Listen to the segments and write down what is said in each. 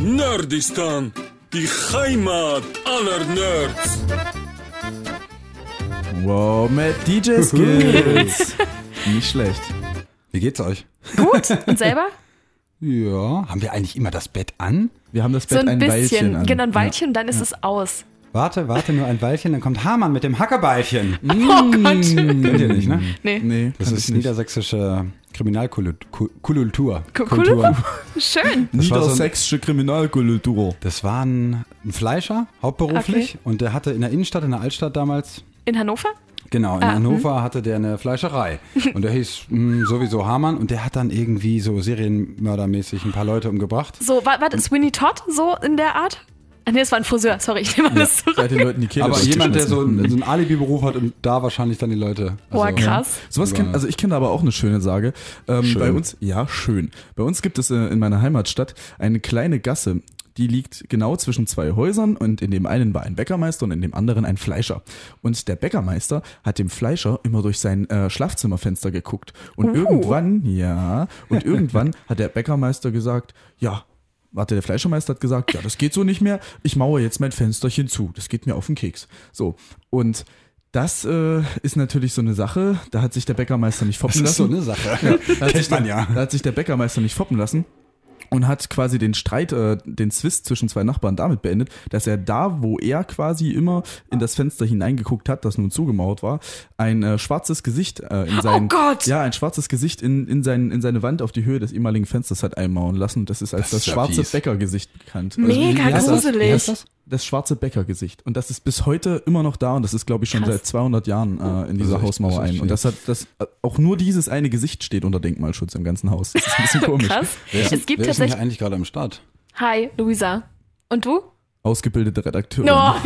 Nerdistan, die Heimat aller Nerds. Wow, mit DJ Skills. Nicht schlecht. Wie geht's euch? Gut. Und selber? Ja. Haben wir eigentlich immer das Bett an? Wir haben das So Bett ein, ein, bisschen. Weilchen an. Genau, ein Weilchen, dann ist es aus. Warte, warte nur ein Weilchen, dann kommt Hamann mit dem Hackerbeilchen. Oh Gott. Kennt ihr nicht, ne? Nee. Nee, Das ist niedersächssche Kriminalkultur. Kultur. Schön. Das war so Niedersächsische Kriminalkultur. Das war ein, ein Fleischer, hauptberuflich. Okay. Und der hatte in der Innenstadt, in der Altstadt damals, In Hannover? genau, in Ah, Hannover hatte der eine Fleischerei. Und der hieß mh, sowieso Hamann und der hat dann irgendwie so serienmördermäßig ein paar Leute umgebracht. So, war, war das Sweeney Todd so in der Art? Ah, nee, das war ein Friseur, sorry, ich nehme alles hat zurück. den Leuten die Kehle Aber jemand, der so ein, so ein Alibi-Beruf hat und da wahrscheinlich dann die Leute. Boah, also- krass. Sowas kenn, also ich kenne aber auch eine schöne Sage. Ähm, Schön. Bei uns, ja, schön. Bei uns gibt es äh, in meiner Heimatstadt eine kleine Gasse. Die liegt genau zwischen zwei Häusern und in dem einen war ein Bäckermeister und in dem anderen ein Fleischer. Und der Bäckermeister hat dem Fleischer immer durch sein äh, Schlafzimmerfenster geguckt. Und Uh. irgendwann, ja, und irgendwann hat der Bäckermeister gesagt, ja, Warte, der Fleischermeister hat gesagt, ja, das geht so nicht mehr. Ich mauere jetzt mein Fensterchen zu. Das geht mir auf den Keks. So. Und das äh, ist natürlich so eine Sache. Da hat sich der Bäckermeister nicht foppen Das ist so lassen. eine Sache. Da hat, sich Kennt man der, ja. da hat sich der Bäckermeister nicht foppen lassen und hat quasi den Streit, äh, den Zwist zwischen zwei Nachbarn damit beendet, dass er da, wo er quasi immer in das Fenster hineingeguckt hat, das nun zugemauert war, ein äh, schwarzes Gesicht äh, in sein, Oh Gott! ja, ein schwarzes Gesicht in, in, sein, in seine Wand auf die Höhe des ehemaligen Fensters hat einmauern lassen. Und das ist als Das das, ist ja schwarze fies. Bäckergesicht bekannt. Mega wie heißt das? gruselig. Wie heißt das? Das schwarze Bäckergesicht. Und das ist bis heute immer noch da und das ist, glaube ich, schon Krass. seit 200 Jahren äh, in dieser echt- Hausmauer ist ein. Und das hat das äh, auch nur dieses eine Gesicht steht unter Denkmalschutz im ganzen Haus. Das ist ein bisschen komisch. Krass. Wer ist, Es gibt wer ist denn hier tatsächlich. eigentlich gerade am Start? Hi, Luisa. Und du? Ausgebildete Redakteurin. No. Ja,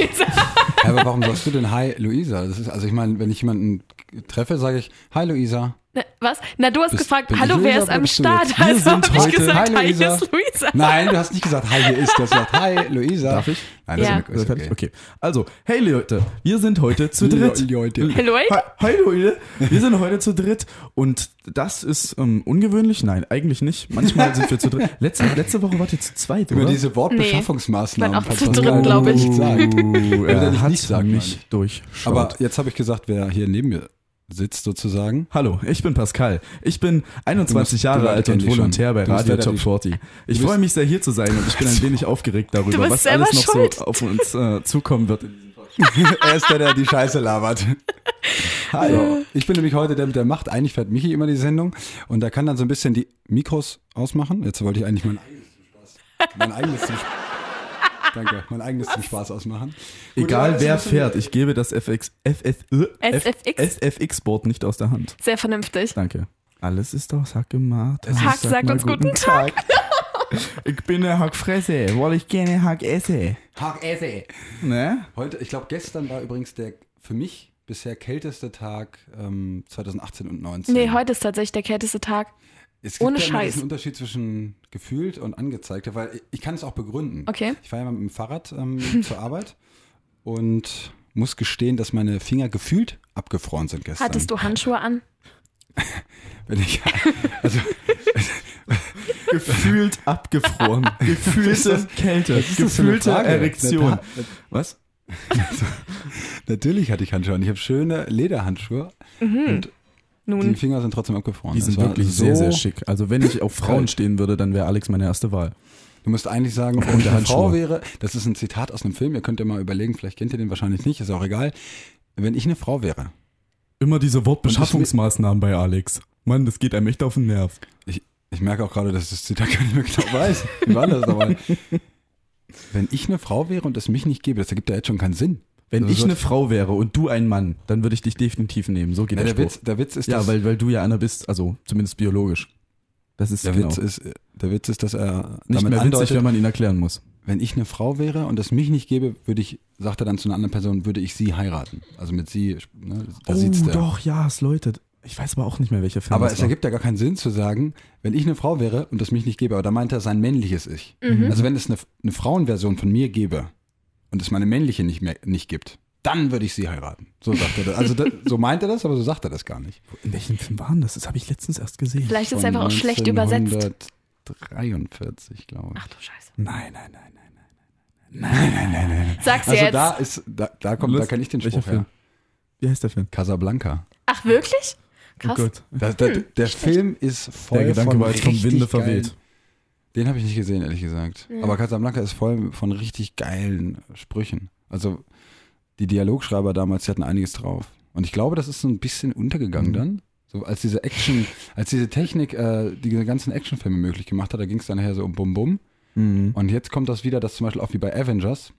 aber warum sagst du denn Hi, Luisa? Das ist, also ich meine, wenn ich jemanden treffe, sage ich Hi, Luisa. Na, Was? Na, du hast Bist- gefragt, hallo, Luisa wer ist am? Start? Wir Also habe ich gesagt, Hi, hi, hier Luisa. ist Luisa. Nein, du hast nicht gesagt Hi, hier ist. Du hast gesagt Hi, Luisa. Darf ich? Nein, das Ja. ist, ist okay. Okay. Also, hey Leute, wir sind heute zu dritt. Leute. Hey, Leute. Hi, hi Leute, wir sind heute zu dritt und das ist ähm, ungewöhnlich. Nein, eigentlich nicht. Manchmal sind wir zu dritt. Letzte, letzte Woche wart ihr zu zweit, Über diese Wortbeschaffungsmaßnahmen. Nee, auch zu dritt, leider glaub ich. nicht sagen. Uh, Er nicht hat nicht sagen, ich. durchschaut. Aber jetzt habe ich gesagt, wer hier neben mir sitzt sozusagen. Hallo, ich bin Pascal. Ich bin 21 Du musst- Jahre alt und Volontär schon. bei Radio Top die- 40. Ich freue mich sehr hier zu sein und ich bin ein wenig aufgeregt darüber, was alles noch schuld. so auf uns äh, zukommen wird. er ist der, der die Scheiße labert. Hallo. Ich bin nämlich heute der mit der Macht. Eigentlich fährt Michi immer die Sendung und da kann dann so ein bisschen die Mikros ausmachen. Jetzt wollte ich eigentlich mein eigenes Spaß. Mein eigenes Spaß. Danke, mein eigenes zum Spaß ausmachen. Gut, Egal wer fährt, ich gebe das FX, FS, äh, SFX. SFX-Board nicht aus der Hand. Sehr vernünftig. Danke. Alles ist aus Hack gemacht. Also Hack sag sagt uns guten Tag. ich bin eine Hackfresse, weil ich gerne Hack esse. Hack esse. Ne? Heute, ich glaube, gestern war übrigens der für mich bisher kälteste Tag ähm, 2018 und 19. Nee, heute ist tatsächlich der kälteste Tag. Es gibt ohne ja Scheiß. diesen Unterschied zwischen gefühlt und angezeigt, weil ich, ich kann es auch begründen. Okay. Ich fahre ja mal mit dem Fahrrad ähm, zur Arbeit und muss gestehen, dass meine Finger gefühlt abgefroren sind gestern. Hattest du Handschuhe an? Wenn ich, also, Gefühlt abgefroren. Gefühlte Kälte. Gefühlte? Erektion. Was? natürlich hatte ich Handschuhe an. Ich habe schöne Lederhandschuhe und die Nun, Finger sind trotzdem abgefroren. Die sind wirklich so, sehr, sehr schick. Also wenn ich auf Frauen stehen würde, dann wäre Alex meine erste Wahl. Du musst eigentlich sagen, wenn ich der eine Frau wäre, das ist ein Zitat aus einem Film, ihr könnt ja mal überlegen, vielleicht kennt ihr den wahrscheinlich nicht, ist auch egal. Wenn ich eine Frau wäre, Immer diese Wortbeschaffungsmaßnahmen bei Alex. Mann, das geht einem echt auf den Nerv. ich, ich merke auch gerade, dass ich das Zitat gar nicht mehr genau weiß. Wie war das nochmal? Wenn ich eine Frau wäre und es mich nicht gäbe, das ergibt ja jetzt schon keinen Sinn. Wenn Also ich eine Frau wäre und du ein Mann, dann würde ich dich definitiv nehmen. So geht Ja, der, der. Witz, der Witz ist, ja, dass, weil, weil du ja einer bist, also zumindest biologisch. Das ist der, genau. Witz ist, der Witz ist, dass er nicht damit mehr witzig, andeutet, wenn man ihn erklären muss. wenn ich eine Frau wäre und es mich nicht gäbe, würde ich, sagt er dann zu einer anderen Person, würde ich sie heiraten. Also mit sie, ne, da oh, sieht's der. doch, ja, es läutet. Ich weiß aber auch nicht mehr, welche Film Aber es war. ergibt ja gar keinen Sinn zu sagen, wenn ich eine Frau wäre und es mich nicht gäbe, aber da meint er sein männliches Ich. Mhm. Also wenn es eine, eine Frauenversion von mir gäbe und es meine männliche nicht mehr nicht gibt, dann würde ich sie heiraten. So sagt er das. Also da, so meint er das, aber so sagt er das gar nicht. In welchem Film war das? Das habe ich letztens erst gesehen. vielleicht ist es einfach auch schlecht übersetzt. 1900 43, glaube ich. Ach du Scheiße. Nein, nein, nein, nein. Sag's Also jetzt. da ist, da, da kommt, da Lust- kenne ich den welcher Spruch Film? her. Wie heißt der Film? Casablanca. Ach, wirklich? Krass. Oh Gott. Da, da, der Film ist voll Der Gedanke von war jetzt vom Winde verweht. Den habe ich nicht gesehen, ehrlich gesagt. Aber Casablanca ist voll von richtig geilen Sprüchen. Also die Dialogschreiber damals, die hatten einiges drauf. Und ich glaube, das ist so ein bisschen untergegangen Mhm. dann. So als diese Action, als diese Technik äh, diese ganzen Actionfilme möglich gemacht hat, da ging es dann nachher so um Bum Bum. Mhm. Und jetzt kommt das wieder, das zum Beispiel auch wie bei Avengers.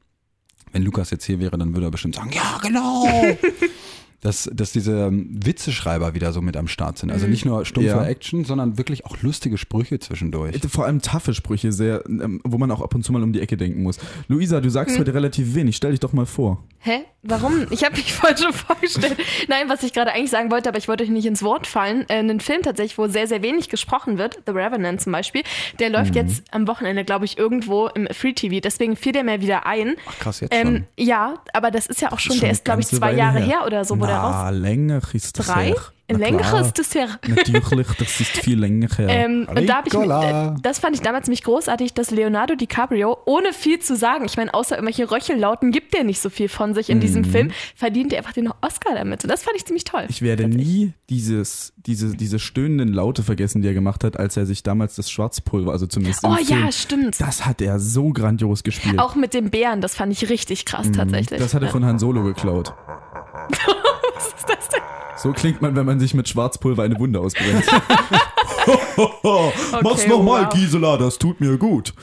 Wenn Lukas jetzt hier wäre, dann würde er bestimmt sagen, ja, genau. dass, dass diese ähm, Witzeschreiber wieder so mit am Start sind. Also nicht nur stumpfe Ja. Action, sondern wirklich auch lustige Sprüche zwischendurch. Vor allem taffe Sprüche, sehr, ähm, wo man auch ab und zu mal um die Ecke denken muss. Luisa, du Hm. sagst heute relativ wenig. Stell dich doch mal vor. Hä? Warum? Ich habe mich voll schon vorgestellt. Nein, was ich gerade eigentlich sagen wollte, aber ich wollte euch nicht ins Wort fallen. Äh, einen Film tatsächlich, wo sehr, sehr wenig gesprochen wird, The Revenant zum Beispiel, der läuft Mhm. jetzt am Wochenende, glaube ich, irgendwo im Free TV. Deswegen fiel der mir wieder ein. Ach krass, jetzt Ähm, ja, aber das ist ja auch schon, Schon der ist, glaube ich, zwei Weile Jahre her. her. oder so, wo raus. Na, länger ist das Drei? her. Länger klar. ist das her. Natürlich, das ist viel länger her. Ähm, und da habe ich, äh, das fand ich damals ziemlich großartig, dass Leonardo DiCaprio, ohne viel zu sagen, ich meine, außer irgendwelche Röchellauten gibt der nicht so viel von sich in Mhm. diesem Film, verdient er einfach den Oscar damit. Und das fand ich ziemlich toll. Ich werde Tatsächlich. nie dieses, diese, diese stöhnenden Laute vergessen, die er gemacht hat, als er sich damals das Schwarzpulver, also zumindest Oh im Film, ja, stimmt. das hat er so grandios gespielt. Auch mit dem Bären, das fand ich richtig krass tatsächlich. Mhm. das hat er Ja. von Han Solo geklaut. Was ist das denn? So klingt man, wenn man sich mit Schwarzpulver eine Wunde ausbrennt. Mach's Okay, nochmal, wow. Gisela, das tut mir gut.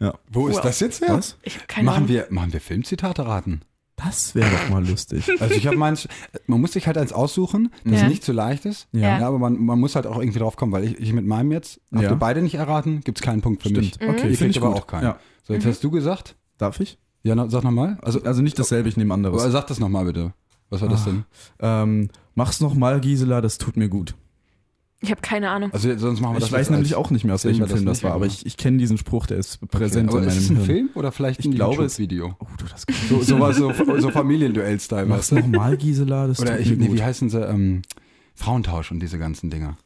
Ja. Wo ist Wow. das jetzt her? Was? Ich hab keine Machen Ahnung. wir, machen wir Filmzitate raten? Das wäre doch mal lustig. Also ich habe meins, man muss sich halt eins aussuchen, das Ja. nicht so leicht ist. Ja. aber man, man muss halt auch irgendwie drauf kommen, weil ich, ich mit meinem jetzt, habt Ja. ihr beide nicht erraten, gibt's keinen Punkt für mich. Stimmt. Okay, Ihr finde kriegt ich aber gut. auch keinen. Ja. So, jetzt hast du gesagt. Darf ich? Ja, na, sag nochmal. Also, Also nicht dasselbe, ich nehme anderes. aber sag das nochmal bitte. Was war das denn? Ähm, mach's nochmal, Gisela, das tut mir gut. Ich habe keine Ahnung. Also sonst machen wir das Ich weiß nämlich auch nicht mehr, aus welchem das Film das nicht, war, aber ich, ich kenne diesen Spruch, der ist präsent aber in ist meinem es ein Hirn. Film oder vielleicht Ich ein glaube, es- YouTube-Video? Oh, du, das So, so, was, so, so Familienduell-Style, Mach's nochmal, Gisela, das Oder tut ich, mir nee, gut. wie heißen sie? Ähm, Frauentausch und diese ganzen Dinger.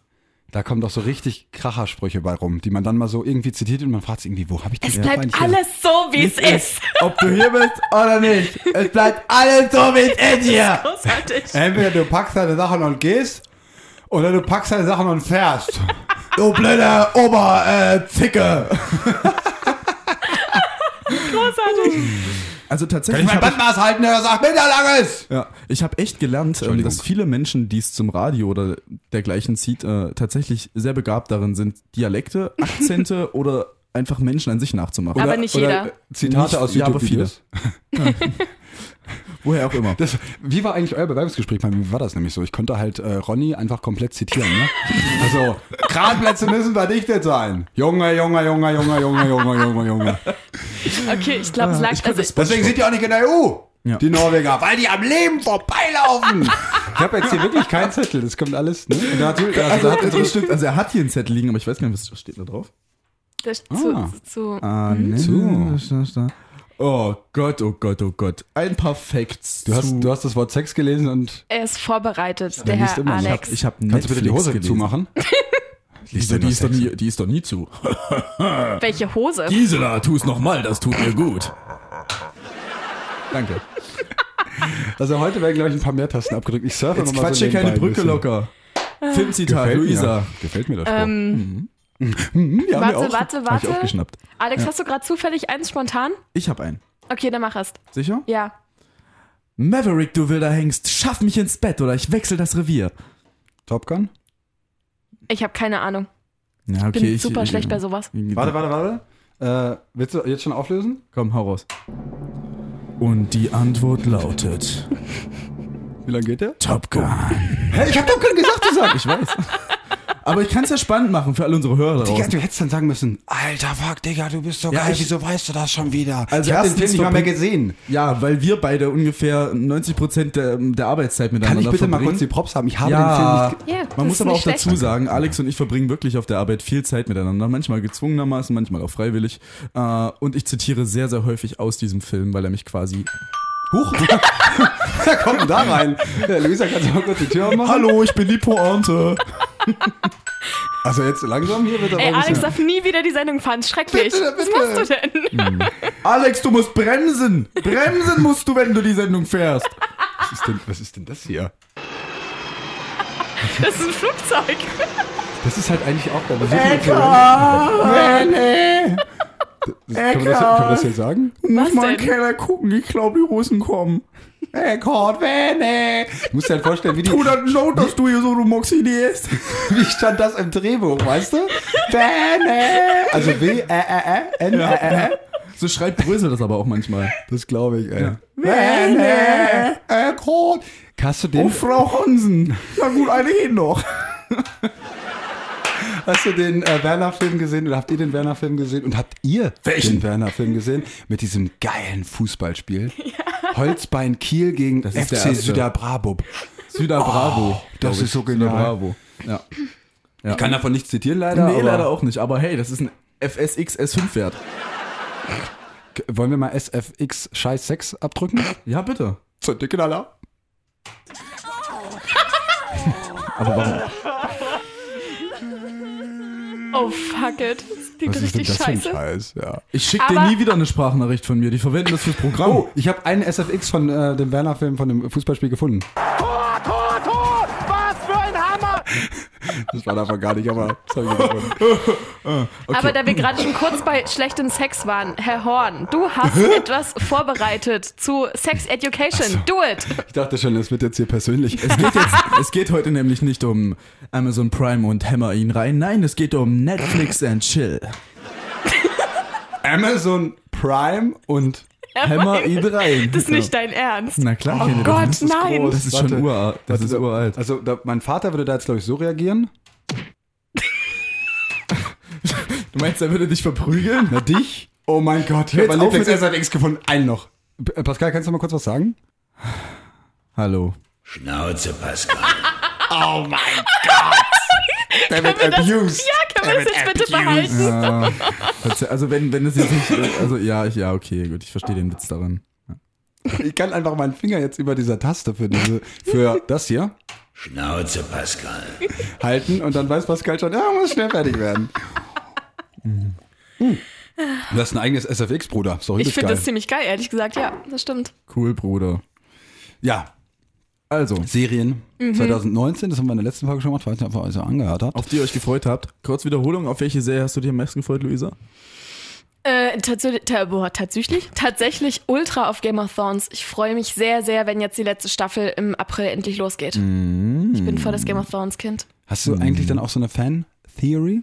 Da kommen doch so richtig Krachersprüche bei rum, die man dann mal so irgendwie zitiert und man fragt sich irgendwie, wo habe ich die Es bleibt alles so, wie es ist. Ob du hier bist oder nicht, es bleibt alles so, wie es ist hier. Großartig. Entweder du packst deine Sachen und gehst, oder du packst deine Sachen und fährst. Du blöde Oberzicke. Großartig. Also Kann tatsächlich ich mein ich, Bandmaß halten, der das acht Meter lang ist? ja, ich habe echt gelernt, ähm, dass viele Menschen, die es zum Radio oder dergleichen zieht, äh, tatsächlich sehr begabt darin sind, Dialekte, Akzente oder einfach Menschen an sich nachzumachen. Aber nicht oder jeder. Zitate Nicht- aus ja, aber YouTube-Videos. Woher auch immer. Das, wie war eigentlich euer Bewerbungsgespräch? Bei mir war das nämlich so. Ich konnte halt äh, Ronny einfach komplett zitieren. Ne? Also, Kranplätze müssen verdichtet sein. Junge, Junge, Junge, Junge, Junge, Junge, Junge, Junge. Okay, ich glaube, es lag. ich Also, Deswegen sind die auch nicht in der EU, Ja. die Norweger, weil die am Leben vorbeilaufen. Ich habe jetzt hier wirklich keinen Zettel, das kommt alles. Ne? Und natürlich, also, Also, hat das stimmt, also er hat hier einen Zettel liegen, aber ich weiß gar nicht, was steht da drauf. das, Ah. zu, zu, Ah, ne. Zu. Oh Gott, oh Gott, oh Gott. Ein paar Facts. du, hast, zu- du hast das Wort Sex gelesen und er ist vorbereitet, Der der liest Herr immer. Ich hab- Alex. ich habe kannst du bitte die Hose zumachen? Die ist, doch, die, ist doch nie, die ist doch nie zu. Welche Hose? Gisela, tu's nochmal, das tut mir gut. Danke. Also heute werden, glaube ich, ein paar mehr Tasten abgedrückt. Ich surfe Jetzt noch mal quatsch so hier keine Brücke bisschen. locker. Filmzitat, Gefällt Luisa. Mir. Gefällt mir das. Ähm, Hm, ja, Warte, auch. warte, ich warte. aufgeschnappt. Alex, hast du gerade zufällig eins spontan? Ich hab einen. Okay, dann mach es. Sicher? Ja. Maverick, du wilder Hengst, schaff mich ins Bett oder ich wechsel das Revier. Top Gun? Ich habe keine Ahnung. Ja, okay. Bin ich, super ich, schlecht bei sowas. Warte, warte, warte. Äh, willst du jetzt schon auflösen? Komm, hau raus. Und die Antwort lautet Wie lange geht der? Top Gun. Hä, ich hab Top Gun gesagt, du sagst. Ich weiß. Aber ich kann es ja spannend machen für alle unsere Hörer Digga, du hättest dann sagen müssen, alter fuck, Digga, du bist so Ja, geil, ich- wieso weißt du das schon wieder? Also ich hab den erstens Film nicht mal mehr gesehen. Ja, weil wir beide ungefähr 90% der, der Arbeitszeit Kann miteinander ich bitte mal verbringen. kurz die Props haben? Ich habe Ja. den Film nicht Ja, Man muss aber auch schlecht. dazu sagen, Alex und ich verbringen wirklich auf der Arbeit viel Zeit miteinander, manchmal gezwungenermaßen, manchmal auch freiwillig. Äh, und ich zitiere sehr, sehr häufig aus diesem Film, weil er mich quasi. Huch! Wer kommt denn da rein? Ja, Luisa, kannst du mal kurz die Tür aufmachen? Hallo, ich bin die Pointe. Also jetzt langsam hier wird Ey, Alex darf nie wieder die Sendung fahren. Schrecklich. Bitte, Was bitte. machst du denn? Alex, du musst bremsen. Bremsen musst du, wenn du die Sendung fährst. was, ist denn, was ist denn das hier? Das ist ein Flugzeug. Das ist halt eigentlich auch geil. Kann man, das, kann man das hier sagen? Was mal in den? Keller gucken. Ich glaube, die Russen kommen. Eckart, Wenne. Du musst dir halt vorstellen, wie, die, Tu das Note, dass du hier so, du Moxidierst. wie stand das im Drehbuch, weißt du? Wenne. Also W, Ä, Ä, Ä, N, Ä, Ä. So schreibt Brösel das aber auch manchmal. Das glaube ich, ey. Wenne. Eckart. Hast du Oh, den, Frau Hansen. Ja gut, eine geht noch. Hast du den äh, Werner-Film gesehen oder habt ihr den Werner-Film gesehen und habt ihr Welchen? den Werner-Film gesehen mit diesem geilen Fußballspiel? Holzbein Kiel gegen Das ist der FC erste. Süderbrabub. Süder Bravo. das glaub ist so Süder genial. Bravo. Ja. ja. Ich kann davon nichts zitieren leider. nee, leider auch nicht. Aber hey, das ist ein FSX S5 Wert. Wollen wir mal SFX Scheiß 6 abdrücken? Ja, bitte. So, Knaller. Aber warum? Oh, fuck it. Das klingt Was ist denn richtig das für ein scheiße. Scheiß? Ja. Ich schicke dir Aber- nie wieder eine Sprachnachricht von mir. Die verwenden das fürs Programm. Oh, ich habe einen SFX von äh, dem Werner-Film von dem Fußballspiel gefunden. Das war davon gar nicht, aber das habe ich gefunden. Aber da wir gerade schon kurz bei schlechtem Sex waren, Herr Horn, du hast etwas vorbereitet zu Sex Education. Do it! Ich dachte schon, das wird jetzt hier persönlich. Es geht, jetzt, es geht heute nämlich nicht um Amazon Prime und Hammer ihn rein. Nein, es geht um Netflix and Chill. Amazon Prime und Hammer ihn rein. Das ist nicht dein Ernst. Na klar, ihr Gott, das. Nein. groß. Das ist schon Warte. uralt. Das Warte, ist uralt. Also da, mein Vater würde da jetzt, glaube ich, so reagieren. Du meinst, er würde dich verprügeln? Na dich? Oh mein Gott, ich habe jetzt mein Lieblings-SFX gefunden. Einen noch. P- Pascal, kannst du mal kurz was sagen? Hallo. Schnauze, Pascal. Der wird wir das- abused. Ja, können wir das jetzt bitte behalten? Ja, also wenn, wenn es jetzt nicht, also ja, ich, ja, okay, gut, ich verstehe den Witz daran. Ich kann einfach meinen Finger jetzt über dieser Taste für, diese, für das hier Schnauze, Pascal. halten und dann weiß Pascal schon, ja, muss schnell fertig werden. Hm. Du hast ein eigenes SFX, Bruder. Sorry, Ich das finde das ziemlich geil, ehrlich gesagt. Ja, das stimmt. Cool, Bruder. Ja, Also, Serien Mhm. 2019, das haben wir in der letzten Folge schon gemacht, weiß nicht, ob ihr euch so angehört habt. auf die ihr euch gefreut habt. Kurz Wiederholung, auf welche Serie hast du dich am meisten gefreut, Luisa? Äh, tatsächlich, tatsächlich, tatsächlich ultra auf Game of Thrones. Ich freue mich sehr, sehr, wenn jetzt die letzte Staffel im April endlich losgeht. Mm. Ich bin voll das Game of Thrones Kind. Hast du eigentlich dann auch so eine Fan-Theory?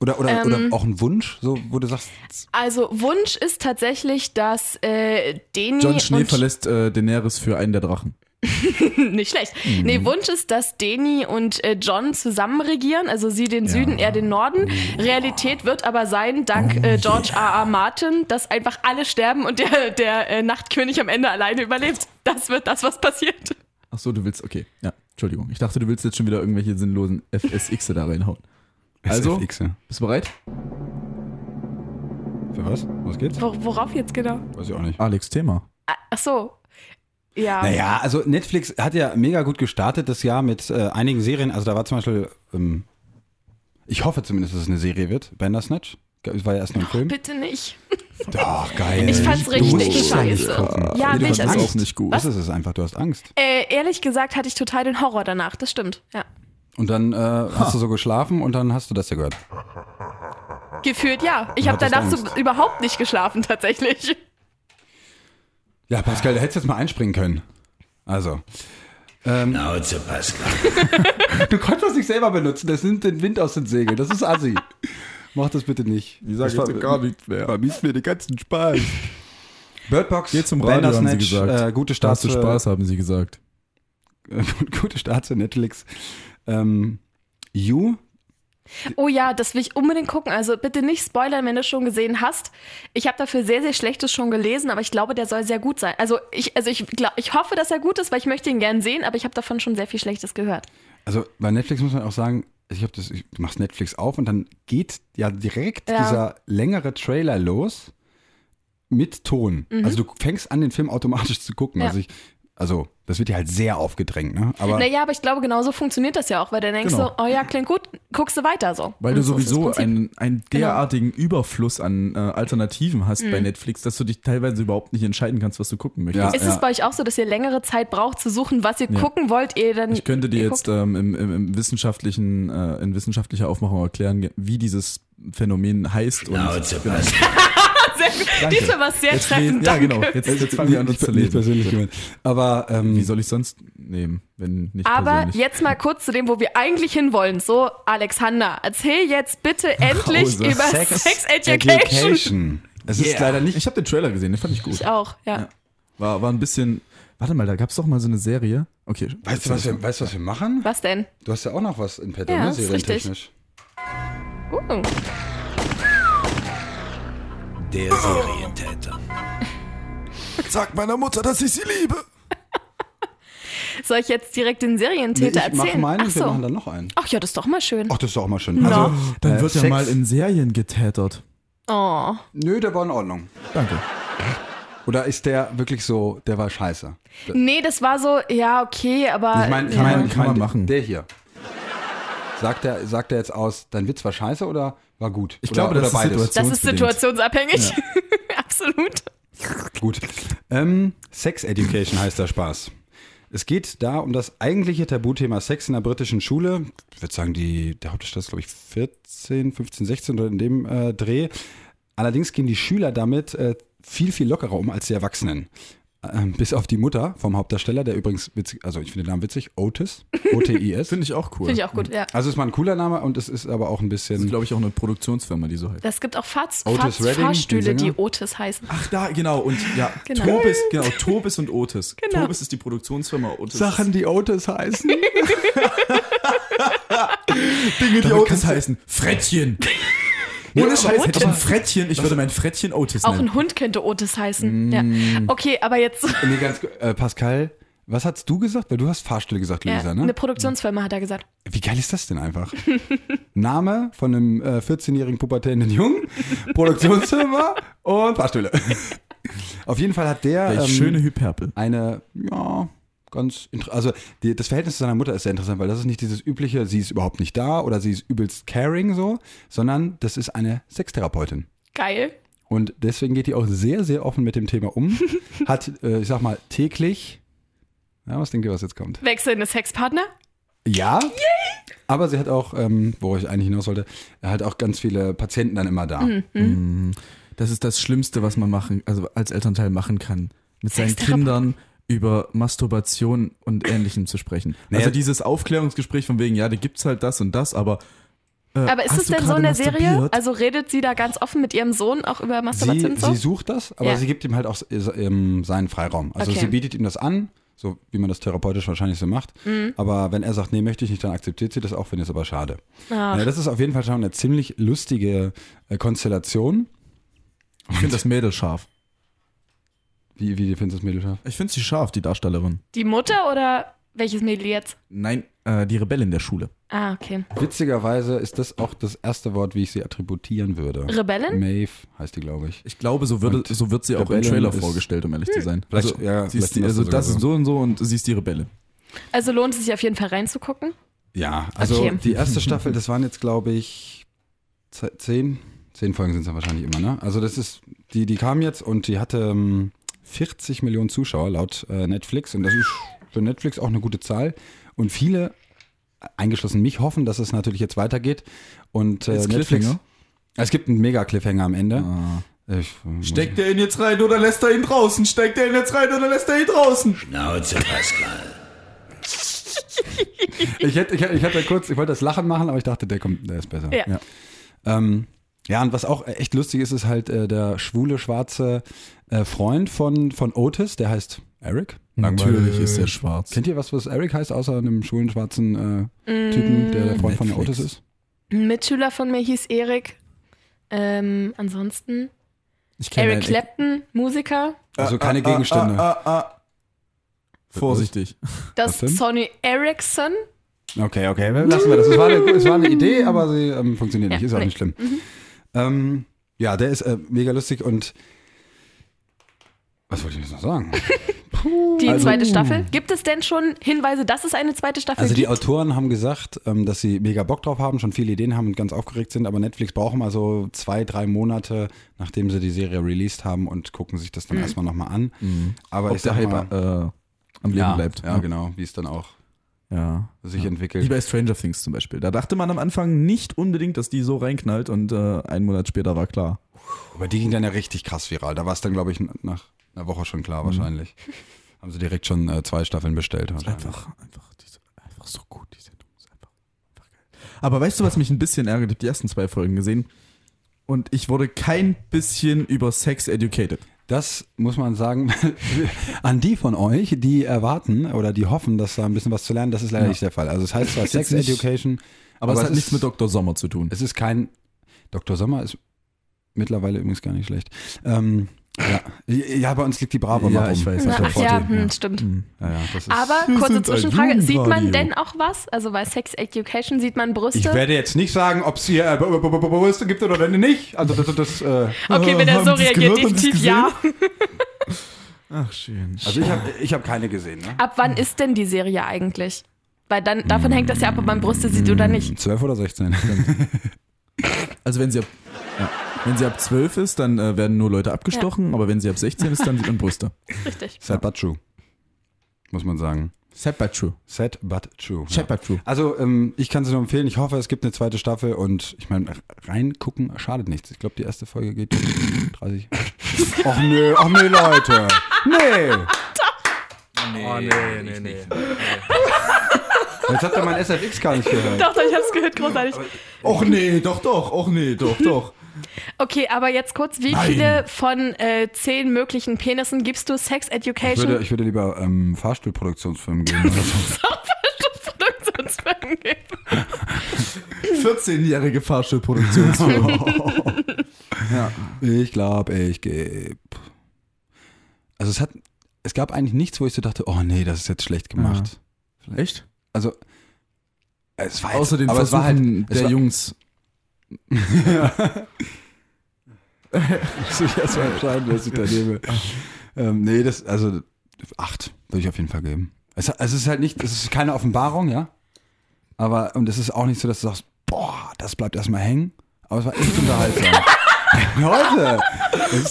Oder, oder, Ähm. oder auch einen Wunsch, so, wo du sagst, Also Wunsch ist tatsächlich, dass äh, Deni John Schnee und verlässt äh, Daenerys für einen der Drachen. nicht schlecht. Mhm. Nee, Wunsch ist, dass Deni und äh, John zusammen regieren, also sie den Süden, er den Norden. Realität wird aber sein, dank Oh, äh, George R. R. Martin, dass einfach alle sterben und der, der äh, Nachtkönig am Ende alleine überlebt. Das wird das, was passiert. Ach so, du willst, okay, ja, Entschuldigung. Ich dachte, du willst jetzt schon wieder irgendwelche sinnlosen FSX da reinhauen. Also, ja. bist du bereit? Für was? Was geht's? Wo, worauf jetzt genau? Weiß ich auch nicht. Alex, Thema. Ah, Ach so. Ja. Naja, also Netflix hat ja mega gut gestartet das Jahr mit äh, einigen Serien. Also da war zum Beispiel, ähm, ich hoffe zumindest, dass es eine Serie wird, Bandersnatch. Es war ja erst nur ein Film. Bitte nicht. Doch, geil. Ich fand's richtig scheiße. gucken. Ja, Nee, du hast ich, also Angst. auch nicht gut. Das ist es einfach, du hast Angst. Äh, ehrlich gesagt hatte ich total den Horror danach, das stimmt. Ja. Und dann äh, hast du so geschlafen und dann hast du das ja gehört. Gefühlt ja. Ich habe danach so überhaupt nicht geschlafen, tatsächlich. Ja, Pascal, da hättest du jetzt mal einspringen können. Also. Schnauze, Pascal. Du konntest das nicht selber benutzen, das nimmt den Wind aus den Segeln. Das ist assi. Mach das bitte nicht. Ich sag jetzt gar nichts mehr. Vermisst mir den ganzen Spaß. Birdbox, Geh zum Radio, haben sie gesagt. äh, gute Start hast du für- Spaß, haben sie gesagt. gute Start zu Netflix. Ähm, You, Oh ja, das will ich unbedingt gucken. Also bitte nicht spoilern, wenn du es schon gesehen hast. Ich habe dafür sehr, sehr Schlechtes schon gelesen, aber ich glaube, der soll sehr gut sein. Also ich, also ich, glaub, ich hoffe, dass er gut ist, weil ich möchte ihn gern sehen, aber ich habe davon schon sehr viel Schlechtes gehört. also bei Netflix muss man auch sagen, ich habe das, ich, du machst Netflix auf und dann geht ja direkt Ja. dieser längere Trailer los mit Ton. Also du fängst an, den Film automatisch zu gucken. Ja. Also ich Also, das wird dir halt sehr aufgedrängt, ne? Aber Naja, aber ich glaube, genauso funktioniert das ja auch, weil dann denkst Genau. du, oh ja, klingt gut, guckst du weiter so. Weil Und du sowieso einen, einen derartigen Überfluss an äh, Alternativen hast Mhm. bei Netflix, dass du dich teilweise überhaupt nicht entscheiden kannst, was du gucken möchtest. Ja. Ist es bei euch auch so, dass ihr längere Zeit braucht zu suchen, was ihr gucken wollt, ihr dann. Ich könnte dir jetzt ähm, im, im, im wissenschaftlichen, äh, in wissenschaftlicher Aufmachung erklären, wie dieses Phänomen heißt. Und, genau. Diesmal war es sehr Jetzt treffend. ja, genau. Jetzt, jetzt fangen wir an, uns zu nicht lesen. persönlich gemeint. Aber ähm, Wie soll ich sonst nehmen, wenn nicht Aber persönlich? jetzt mal kurz zu dem, wo wir eigentlich hinwollen. So, Alexander, erzähl jetzt bitte endlich Hause. über Sex, Education. Es ist leider nicht. Ich habe den Trailer gesehen, den fand ich gut. Ich auch, ja. Ja. War, war ein bisschen. Warte mal, da gab es doch mal so eine Serie. Okay. Weißt du, was wir, weißt du, was wir machen? Was denn? Du hast ja auch noch was in petto, Ja, ne? ist richtig. Serientechnisch. Uh. Der Serientäter. Sag meiner Mutter, dass ich sie liebe. Soll ich jetzt direkt den Serientäter ich mache erzählen? meinen Ach und wir so. machen dann noch einen. Ach ja, das ist doch mal schön. Ach, das ist doch auch mal schön. Na. Also, Dann äh, wird ja Sex- mal in Serien getätert. Oh. Nö, der war in Ordnung. Danke. Oder ist der wirklich so, der war scheiße? Nee, das war so, ja, okay, aber. Ich meine, ja. man- kann man machen. Der hier. Sagt er, sagt er jetzt aus, dein Witz war scheiße oder war gut? Ich oder, glaube, das oder ist beides. das ist situationsabhängig. Absolut. Gut. Ähm, Sex Education heißt der Spaß. Es geht da um das eigentliche Tabuthema Sex in der britischen Schule. Ich würde sagen, die, der Hauptstadt ist, glaube ich, 14, 15, 16 oder in dem äh, Dreh. Allerdings gehen die Schüler damit äh, viel, viel lockerer um als die Erwachsenen. Ähm, bis auf die Mutter vom Hauptdarsteller, der übrigens witzig, also ich finde den Namen witzig, Otis, O-T-I-S. Finde ich auch cool. Finde ich auch gut, ja. Also ist mal ein cooler Name und es ist aber auch ein Das ist, bisschen. glaube ich, auch eine Produktionsfirma, die so heißt. Es gibt auch Fahrts Otis Fahrts Redding, Fahrstühle, die. Otis heißen. Ach, da, genau. Und ja, Genau. Tobis, genau, Tobis und Otis. Genau. Tobis ist die Produktionsfirma, Otis. Sachen, die Otis heißen. Dinge, die Damit Otis heißen. Frettchen. Ohne Scheiß, hätte ich ein Frettchen, ich würde mein Frettchen Otis Auch nennen. ein Hund könnte Otis heißen. Ja. Mm. Okay, aber jetzt. nee, ganz, äh, Pascal, was hast du gesagt? Weil du hast Fahrstühle gesagt, Ja, Lisa, Eine ne? Produktionsfirma hat er gesagt. Wie geil ist das denn einfach? Name von einem äh, 14-jährigen pubertären Jungen, Produktionsfirma und Fahrstühle. Auf jeden Fall hat der ähm, schöne Hyperbel. eine, ja, ganz also die, das Verhältnis zu seiner Mutter ist sehr interessant, weil das ist nicht dieses übliche, sie ist überhaupt nicht da oder sie ist übelst caring so, sondern das ist eine Sextherapeutin. Geil. Und deswegen geht die auch sehr, sehr offen mit dem Thema um. Hat, äh, ich sag mal, täglich, ja, was denkt ihr, was jetzt kommt? Wechselnde Sexpartner? Ja, aber sie hat auch, ähm, wo ich eigentlich hinaus wollte, halt auch ganz viele Patienten dann immer da. Mhm. Das ist das Schlimmste, was man machen, also als Elternteil machen kann. Mit seinen. Kindern über Masturbation und Ähnlichem zu sprechen. Naja. Also dieses Aufklärungsgespräch von wegen, ja, da gibt's halt das und das, aber. Äh, Aber ist es denn so in der Serie? Also redet sie da ganz offen mit ihrem Sohn auch über Sie, Masturbation und so? sie sucht das, aber Ja. sie gibt ihm halt auch ähm, seinen Freiraum. Also Okay. sie bietet ihm das an, so wie man das therapeutisch wahrscheinlich so macht. Mhm. Aber wenn er sagt, nee, möchte ich nicht, dann akzeptiert sie das auch, finde ich es aber schade. Ach. Ja, das ist auf jeden Fall schon eine ziemlich lustige äh, Konstellation. ich finde das Mädel scharf. Wie, wie findest du das Mädel scharf? Ich finde sie scharf, die Darstellerin. Die Mutter oder welches Mädel jetzt? Nein, äh, die Rebellin der Schule. Ah, okay. Witzigerweise ist das auch das erste Wort, wie ich sie attributieren würde. Rebellin? Maeve heißt die, glaube ich. Ich glaube, so, würde, so wird sie auch im Trailer ist- vorgestellt, um ehrlich zu sein. Vielleicht- also, ja, sie ist die, also das ist so. und so und sie ist die Rebellin. Also lohnt es sich auf jeden Fall reinzugucken? Ja, also Okay. die erste Staffel, das waren jetzt, glaube ich, ze- zehn. Zehn Folgen sind es dann wahrscheinlich immer, ne? Also das ist, die, die kam jetzt und die hatte ähm, 40 Millionen Zuschauer laut äh, Netflix und das ist für Netflix auch eine gute Zahl. Und viele, eingeschlossen mich, hoffen, dass es natürlich jetzt weitergeht. Und äh, Netflix. Cliffhanger? Es gibt einen Mega-Cliffhanger am Ende. Ah. Ich, äh, Steckt er ihn jetzt rein oder lässt er ihn draußen? Steckt er ihn jetzt rein oder lässt er ihn draußen? Schnauze, Pascal. ich, hätte, ich, hätte- ich hatte kurz, ich wollte das Lachen machen, aber ich dachte, der kommt, der ist besser. Ja. Ja. Ähm, ja, und was auch echt lustig ist, ist halt äh, der schwule, schwarze äh, Freund von, von Otis, der heißt Eric. Natürlich ist er schwarz. Kennt ihr was, was Eric heißt, außer einem schwulen, schwarzen äh, Typen, der der Freund von der Netflix. Otis ist? Ein Mitschüler von mir hieß Erik. Ähm, ansonsten Ich Eric einen- Clapton, Musiker. Also keine Gegenstände. Ah, ah, ah. Vorsichtig. Das? Sony Ericsson. Okay, okay, lassen wir das. Es war eine, es war eine Idee, aber sie ähm, funktioniert nicht, Ja, ist auch nee. nicht schlimm. Ähm, ja, der ist äh, mega lustig und was wollte ich jetzt noch sagen? Puh, die Also- zweite Staffel. Gibt es denn schon Hinweise, dass es eine zweite Staffel Also die gibt? Autoren haben gesagt, ähm, dass sie mega Bock drauf haben, schon viele Ideen haben und ganz aufgeregt sind, aber Netflix braucht mal so zwei, drei Monate, nachdem sie die Serie released haben und gucken sich das dann erstmal nochmal an. Aber Ob ich der sag Hype mal, äh, am Leben ja, bleibt. Ja, genau, wie es dann auch Ja. sich Wie entwickelt. bei Stranger Things zum Beispiel. Da dachte man am Anfang nicht unbedingt, dass die so reinknallt und äh, einen Monat später war klar. Aber die ging dann ja richtig krass viral. Da war es dann, glaube ich, nach einer Woche schon klar wahrscheinlich. Haben sie direkt schon äh, zwei Staffeln bestellt. wahrscheinlich. Einfach, einfach, diese, einfach so gut, die Sendung ist einfach, einfach geil. Aber weißt du, was mich ein bisschen ärgert? Ich habe die ersten zwei Folgen gesehen und ich wurde kein bisschen über Sex educated. Das muss man sagen, an die von euch, die erwarten oder die hoffen, dass da ein bisschen was zu lernen, das ist leider Ja. nicht der Fall. Also es heißt zwar Ist Sex nicht- Education, Aber, es hat ist- nichts mit Dr. Sommer zu tun. Es ist kein. Dr. Sommer ist mittlerweile übrigens gar nicht schlecht. Ähm, ja. ja, bei uns liegt die Bravo Ja, mal rum. ich weiß. Na, ach ja, hm, stimmt. Ja, ja, das ist, Aber kurze Zwischenfrage, sieht man denn auch was? Also bei Sex Education sieht man Brüste? ich werde jetzt nicht sagen, ob es hier äh, Brüste gibt oder nicht. Also das, das, äh, okay, wenn er so reagiert, definitiv ja. Ach, schön. also ich habe ich hab keine gesehen. Ne? Ab wann ist denn die Serie eigentlich? Weil dann davon hängt das ja ab, ob man Brüste sieht oder nicht. 12 oder 16. Also wenn sie ja, wenn sie ab 12 ist, dann äh, werden nur Leute abgestochen, aber wenn sie ab 16 ist, dann sieht man Brüste. Richtig. Sad but true. Muss man sagen. Sad but true. Sad but true. Sad but true. Also ähm, ich kann es nur empfehlen. Ich hoffe, es gibt eine zweite Staffel und ich meine, reingucken schadet nichts. Ich glaube, die erste Folge geht 30. ach nö, ach nö, Leute. Nee. Oh, nee, nee, nee. Jetzt habt ihr mein SFX gar nicht gehört. Doch, doch, ich hab's gehört, großartig. Och nee, doch, doch, och nee, doch, doch. Okay, aber jetzt kurz, wie Nein. viele von äh, zehn möglichen Penissen gibst du Sex Ich Education? würde, ich würde lieber ähm, Fahrstuhlproduktionsfilm gehen. oder so. Produktionsfilmen geben. 14-jährige Fahrstuhlproduktionsfirma. ja. ich glaube, ich gebe. Also es hat, es gab eigentlich nichts, wo ich so dachte, oh nee, das ist jetzt schlecht gemacht. Echt? Also es war jetzt, Außer den aber es war halt, Versuchen es der war, Jungs. Muss ich erst mal entscheiden, was ich da nehme. ähm, nee, das, also acht würde ich auf jeden Fall geben. Es, es ist halt nicht, es ist keine Offenbarung, ja. Aber, und es ist auch nicht so, dass du sagst, boah, das bleibt erstmal hängen. Aber es war echt unterhaltsam. Leute,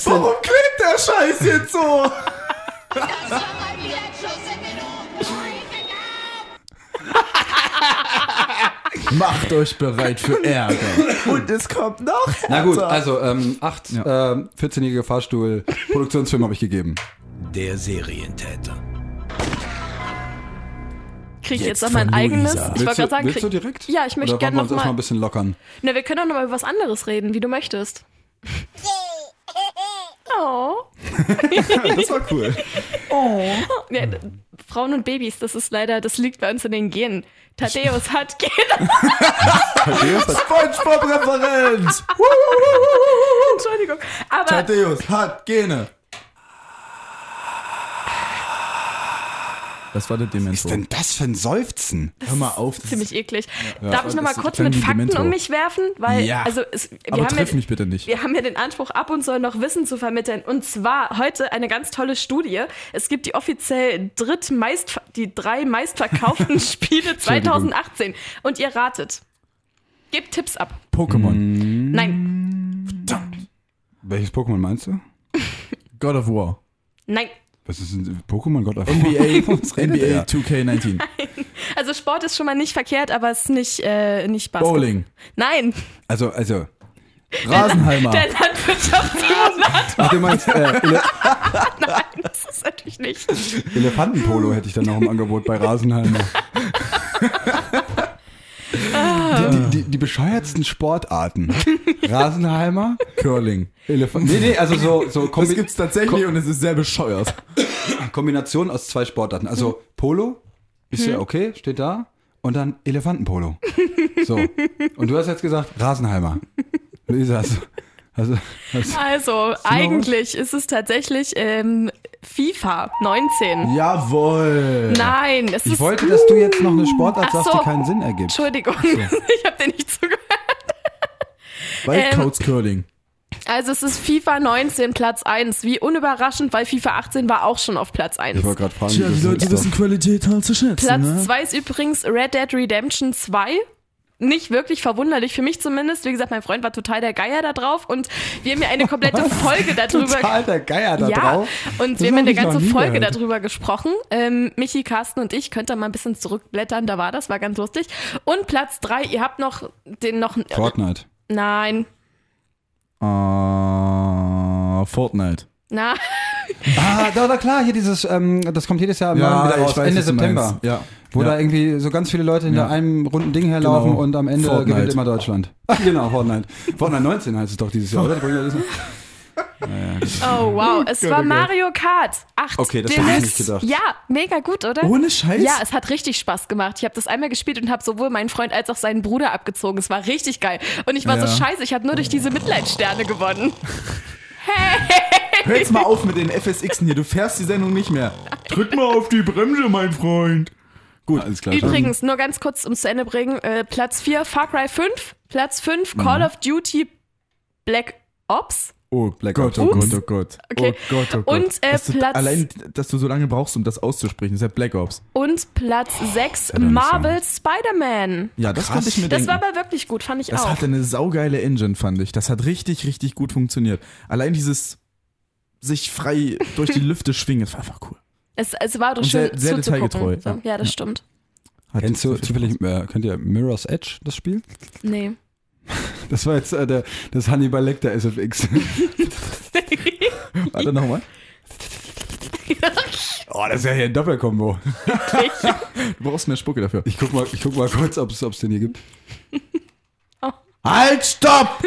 Warum klingt der Scheiß jetzt so? Macht euch bereit für Ärger. Und es kommt noch härter. na gut, also ähm, acht, ähm, 14-jährige Fahrstuhl, Produktionsfilm habe ich gegeben. Der Serientäter. Krieg ich jetzt, Jetzt noch mein eigenes? Ich wollte gerade sagen, willst du krieg, direkt? Ja, ich möchte gerne noch mal- ein bisschen lockern. ne, wir können doch noch mal über was anderes reden, wie du möchtest. Oh. Das war cool. Ja, d- Frauen und Babys, das ist leider, das liegt bei uns in den Genen. Thaddeus hat Gene. Spongebob-Referenz. Entschuldigung. Aber Thaddeus hat Gene. Das war der Was ist Dementor. denn das für ein Seufzen? Hör mal auf. Das ziemlich eklig. Darf ich noch mal das kurz mit Fakten Dementor. um mich werfen? Weil, Ja. also, es, wir, aber haben triff ja, mich bitte nicht. wir haben ja den Anspruch, ab und zu noch Wissen zu vermitteln. Und zwar heute eine ganz tolle Studie. Es gibt die offiziell drittmeist, die drei meistverkauften Spiele 2018. Und ihr ratet. Gebt Tipps ab. Pokémon. Nein, Welches Pokémon meinst du? God of War. nein. Was ist ein Pokémon Gott of NBA, redet NBA er? 2K19. Also Sport ist schon mal nicht verkehrt, aber es ist nicht, äh, nicht Basketball. Bowling. Nein, Also, also, Rasenheimer. der Landwirtschaftssimulator. ach, du meinst äh, Ele Das ist natürlich nicht. Elefantenpolo hätte ich dann noch im Angebot bei Rasenheimer. Die, die, die, die bescheuertsten Sportarten. Rasenheimer, Curling. Elefant. Nee, nee, also so, so Das Kombi gibt's tatsächlich und es ist sehr bescheuert. Kombination aus zwei Sportarten. Also Polo ist ja okay, steht da. Und dann Elefantenpolo. So. Und du hast jetzt gesagt Rasenheimer. Luisa, hast, also, hast, Also, eigentlich ist es tatsächlich ähm, FIFA 19. Jawohl. Nein, es ich ist. wollte, dass du jetzt noch eine Sportart Ach sagst, so. die keinen Sinn ergibt. Entschuldigung, ich habe dir nicht zugehört. Wildcouts Curling. Also es ist FIFA 19 Platz 1. Wie unüberraschend, weil FIFA 18 war auch schon auf Platz 1. Ich wollte gerade fragen, Tja, wie die Leute wissen Qualität halt zu schätzen. Platz ne? 2 ist übrigens Red Dead Redemption 2. Nicht wirklich verwunderlich, für mich zumindest. Wie gesagt, mein Freund war total der Geier da drauf und wir haben ja eine komplette Folge darüber Total der Geier da ja, drauf. und Das wir haben hab eine ganze Folge gehört. darüber gesprochen. Ähm, Michi, Carsten und ich, könnt ihr mal ein bisschen zurückblättern, da war das, war ganz lustig. Und Platz 3, ihr habt noch den noch. Fortnite. Nein. Ah, Fortnite. Na, Ah, da, da klar, hier dieses, ähm, das kommt jedes Jahr Jahr wieder raus, Ende was du September. Ja. Wo ja. da irgendwie so ganz viele Leute hinter Ja. einem runden Ding herlaufen Genau. und am Ende Fortnite. gewinnt immer Deutschland. Genau, Fortnite. Fortnite 19 heißt es doch dieses Jahr, oder? Ja oh wow, es war. Mario Kart 8. Okay, das hätte ich nicht gedacht. Ja, mega gut, oder? Ohne Scheiß? Ja, es hat richtig Spaß gemacht. Ich habe das einmal gespielt und habe sowohl meinen Freund als auch seinen Bruder abgezogen. Es war richtig geil. Und ich war Ja. so scheiße, ich habe nur durch diese Mitleidssterne gewonnen. Hör jetzt mal auf mit den FSXen hier, du fährst die Sendung nicht mehr. Drück mal auf die Bremse, mein Freund. Gut, alles klar. Übrigens, nur ganz kurz ums zu Ende bringen. Äh, Platz 4, Far Cry 5. Platz 5, Mhm. Call of Duty Black Ops. Oh Black Gott, oh Ups. Gott, oh Gott. Okay. Oh Gott, oh Gott. Und, äh, dass du, Platz- Allein, dass du so lange brauchst, um das auszusprechen, ist ja Black Ops. Und Platz 6, doch nicht Marvel Spider-Man. Ja, das Krass. konnte ich mir Das denken. war aber wirklich gut, fand ich das auch. hatte eine saugeile Engine, fand ich. Das hat richtig, richtig gut funktioniert. Allein dieses sich frei durch die Lüfte schwingen, das war einfach cool. Es, es war doch Und schön sehr- sehr zuzugucken. detailgetreu, So, ja. das Ja. stimmt. Hat Kennst du zufällig, äh, kennt ihr Mirror's Edge, das Spiel? Nee. Das war jetzt äh, der, das Hannibal Lecter SFX. Warte nochmal. oh, das ist ja hier ein Doppelkombo. Du brauchst mehr Spucke dafür. Ich guck mal, ich guck mal kurz, ob es den hier gibt. Halt, stopp!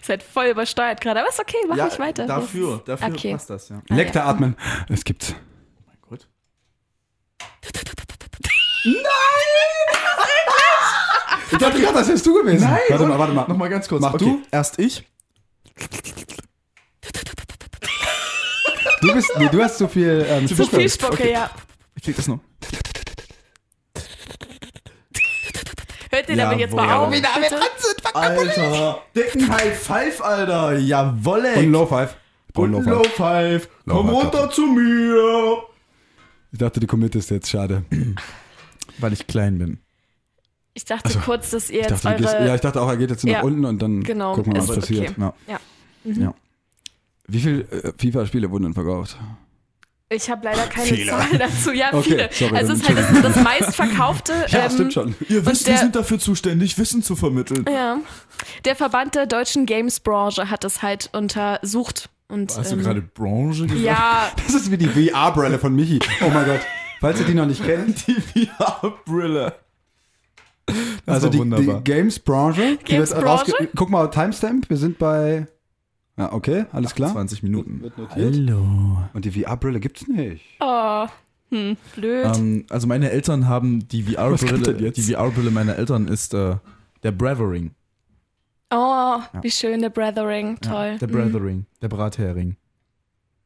Ist halt voll übersteuert gerade, aber ist okay, mach nicht weiter. Dafür, dafür okay. passt das, ja. Ah, Lecter ja. atmen. Es gibt's. Gut. Ich dachte gerade, das wärst du gewesen. Nein, warte mal, warte mal. Nochmal ganz kurz. Mach okay. du? Erst ich. Du bist, nee, du hast zu viel ähm, Zu viel Spucke, ja. Ich krieg das noch. Hört ihr damit jetzt mal auf? bitte? Alter, dicken High Five, Alter. Jawolle. Und Low Five. Und Low Low Five. Five. Low Komm Five, runter zu mir. Ich dachte, du committest jetzt, schade. Weil ich klein bin. Ich dachte kurz, dass ihr jetzt dachte, du eure... ja, ich dachte auch, er geht jetzt nach Ja. unten und dann Genau, gucken wir mal, was passiert. okay. Ja. Ja. ja. Wie viele äh, FIFA-Spiele wurden denn verkauft? Ich habe leider keine Viele. Zahl dazu. Ja, Okay, viele. sorry, also es ist halt das, das meistverkaufte. Ja, ähm, stimmt schon. Ihr wisst, der- wir sind dafür zuständig, Wissen zu vermitteln. Ja. Der Verband der deutschen Games-Branche hat es halt untersucht. Und, Hast du ähm, gerade Branche gesagt? Ja, Das ist wie die VR-Brille von Michi. Oh mein Gott. Falls ihr die noch nicht kennt. Die VR-Brille. Also die, wunderbar. die Games-Branche. Games-Branche? rausge- Guck mal, Timestamp. Wir sind bei... Ja, okay, alles klar. 20 Minuten. Wird notiert. Hallo. Und die VR-Brille gibt's nicht. oh, hm, blöd. Ähm, also meine Eltern haben die VR-Brille. jetzt? Die VR-Brille meiner Eltern ist äh, der Bravering. oh, wie schön, der Brethering. Toll. Der Mhm. Bravering. Der Brathering.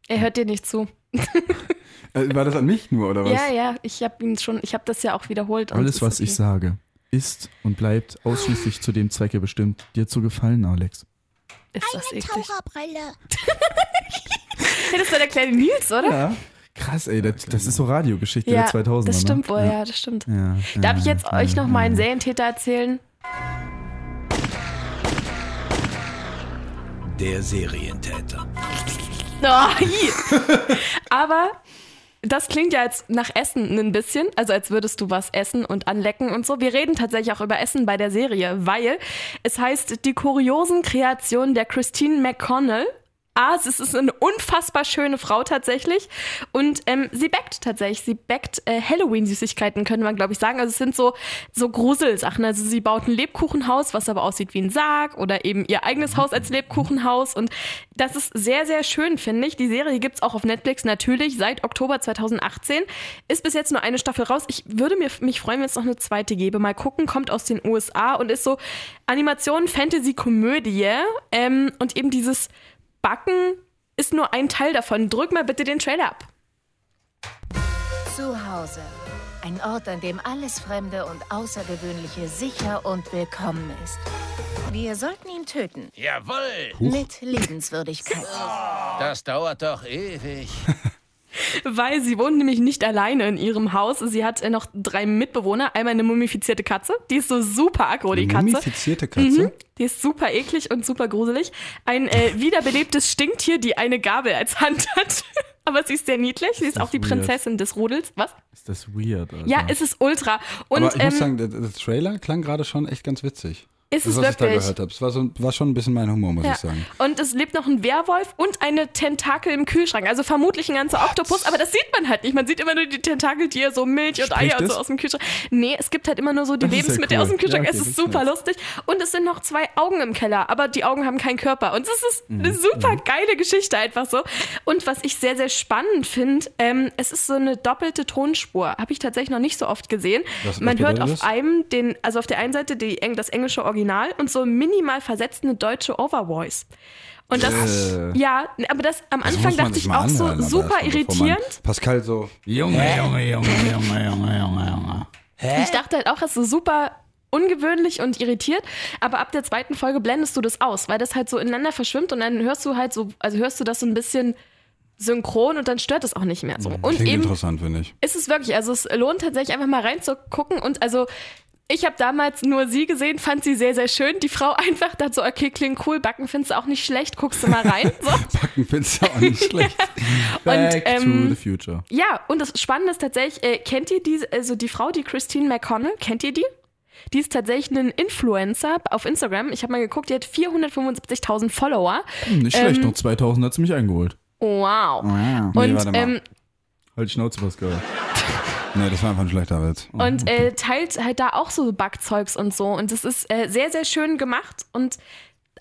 Er hört dir nicht zu. Äh, war das an mich nur, oder was? Ja, ja, ich habe ihn schon, ich habe das ja auch wiederholt. Alles, es was ist ich okay. sage, ist und bleibt ausschließlich zu dem Zwecke bestimmt, dir zu gefallen, Alex. Ist das eklig. Taucherbrille. Hey, das war der kleine Nils, oder? Ja. Krass, ey, das, das ist so Radiogeschichte Ja, der 2000er. das stimmt ne? wohl, ja, das stimmt. Ja, Darf ich ja, jetzt ja, euch noch mal einen ja. Serientäter erzählen? Der Serientäter. Oh, hi. Aber das klingt ja jetzt nach Essen ein bisschen, also als würdest du was essen und anlecken und so. Wir reden tatsächlich auch über Essen bei der Serie, weil es heißt die kuriosen Kreationen der Christine McConnell. Ah, es ist eine unfassbar schöne Frau tatsächlich. Und ähm, sie backt tatsächlich. Sie backt äh, Halloween-Süßigkeiten, könnte man, glaube ich, sagen. Also es sind so, so Gruselsachen. Also sie baut ein Lebkuchenhaus, was aber aussieht wie ein Sarg oder eben ihr eigenes Haus als Lebkuchenhaus. Und das ist sehr, sehr schön, finde ich. Die Serie gibt's auch auf Netflix natürlich seit Oktober 2018. Ist bis jetzt nur eine Staffel raus. Ich würde mir, mich freuen, wenn es noch eine zweite gäbe. Mal gucken, kommt aus den USA und ist so Animation, Fantasy, Komödie. Ähm, und eben dieses Backen ist nur ein Teil davon. Drück mal bitte den Trailer ab. Zu Hause. Ein Ort, an dem alles Fremde und Außergewöhnliche sicher und willkommen ist. Wir sollten ihn töten. Jawohl, Mit Liebenswürdigkeit. das dauert doch ewig. Weil sie wohnt nämlich nicht alleine in ihrem Haus. Sie hat äh, noch drei Mitbewohner. Einmal eine mumifizierte Katze. Die ist so super aggro, die Katze. Mumifizierte Katze? Mhm. Die ist super eklig und super gruselig. Ein äh, wiederbelebtes Stinktier, die eine Gabel als Hand hat. Aber sie ist sehr niedlich. Sie ist auch die weird. Prinzessin des Rudels. Was? Ist das weird, Alter. Ja, es ist ultra. Und Aber ich ähm, muss sagen, der, der Trailer klang gerade schon echt ganz witzig. Ist Das, es was ich da wirklich. gehört habe. Es war, so, war schon ein bisschen mein Humor, muss Ja. ich sagen. Und es lebt noch ein Werwolf und eine Tentakel im Kühlschrank. Also vermutlich ein ganzer Oktopus, aber das sieht man halt nicht. Man sieht immer nur die Tentakel, die ja so Milch und Spricht Eier und so aus dem Kühlschrank. Nee, es gibt halt immer nur so die Das Lebensmittel cool. aus dem Kühlschrank. Ja, okay, es ist super nice. lustig. Und es sind noch zwei Augen im Keller, aber die Augen haben keinen Körper. Und es ist Mhm. eine super geile Geschichte einfach so. Und was ich sehr, sehr spannend finde, ähm, es ist so eine doppelte Tonspur. Habe ich tatsächlich noch nicht so oft gesehen. Was- was Man hört bedeutet auf einem den, also auf der einen Seite die, das englische Original und so minimal versetzt eine deutsche Overvoice. Und das, Äh. ja, aber das am Das Anfang man dachte ich auch so anhören, aber super irritierend. Pascal so, Junge, Junge, Junge, Junge, Junge, Junge, Junge. Ich dachte halt auch, es ist so super ungewöhnlich und irritiert, aber ab der zweiten Folge blendest du das aus, weil das halt so ineinander verschwimmt und dann hörst du halt so, also hörst du das so ein bisschen synchron und dann stört es auch nicht mehr so. Und klingt eben interessant, finde ich. ist es wirklich, also es lohnt tatsächlich einfach mal reinzugucken und also ich habe damals nur sie gesehen, fand sie sehr, sehr schön. Die Frau einfach dachte so, okay, klingt cool, Backen findest du auch nicht schlecht, guckst du mal rein. So. Backen findest du auch nicht schlecht. Back und, ähm, to the future. Ja, und das Spannende ist tatsächlich, äh, kennt ihr die, also die Frau, die Christine McConnell, kennt ihr die? Die ist tatsächlich ein Influencer auf Instagram. Ich habe mal geguckt, die hat 475.000 Follower. Hm, nicht schlecht, ähm, noch 2000 hat sie mich eingeholt. Wow. Nee, Und, warte mal. ähm, Halt die Schnauze, Pascal. Nee, das war einfach ein schlechter Witz. und äh, teilt halt da auch so Backzeugs und so. Und das ist äh, sehr, sehr schön gemacht. Und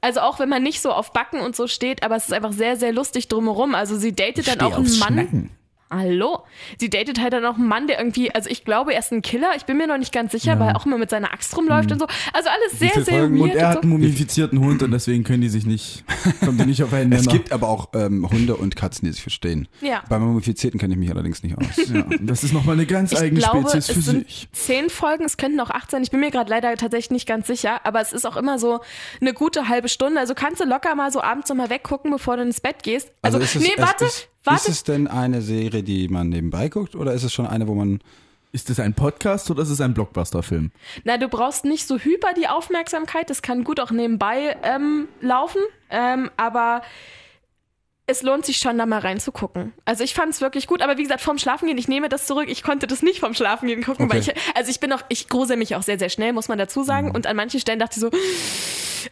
also auch wenn man nicht so auf Backen und so steht, aber es ist einfach sehr, sehr lustig drumherum. Also sie datet dann auch einen Mann. Hallo. Sie datet halt dann auch einen Mann, der irgendwie, also ich glaube, er ist ein Killer. Ich bin mir noch nicht ganz sicher, weil er auch immer mit seiner Axt rumläuft und so. Also alles sehr, sehr weird. Und er hat einen mumifizierten Hund und deswegen können die sich nicht, kommen die nicht auf einen Es Nenner. gibt aber auch ähm, Hunde und Katzen, die sich verstehen. Ja. Beim Mumifizierten kenne ich mich allerdings nicht aus. ja, das ist nochmal eine ganz Ich eigene glaube, es Spezies für sind sich. zehn Folgen, es könnten auch acht sein. Ich bin mir gerade leider tatsächlich nicht ganz sicher, aber es ist auch immer so eine gute halbe Stunde. Also kannst du locker mal so abends nochmal weggucken, bevor du ins Bett gehst. Also, ist es, nee, es warte, ist, warte. Ist es denn eine Serie, die man nebenbei guckt oder ist es schon eine, wo man. Ist das ein Podcast oder ist es ein Blockbuster-Film? Na, du brauchst nicht so hyper die Aufmerksamkeit. Das kann gut auch nebenbei ähm, laufen. Ähm, aber es lohnt sich schon, da mal reinzugucken. Also ich fand es wirklich gut, aber wie gesagt, vorm Schlafengehen, ich nehme das zurück, ich konnte das nicht vorm Schlafengehen gucken, Okay. weil ich, also ich bin auch, ich grusel mich auch sehr, sehr schnell, muss man dazu sagen. Und an manchen Stellen dachte ich so,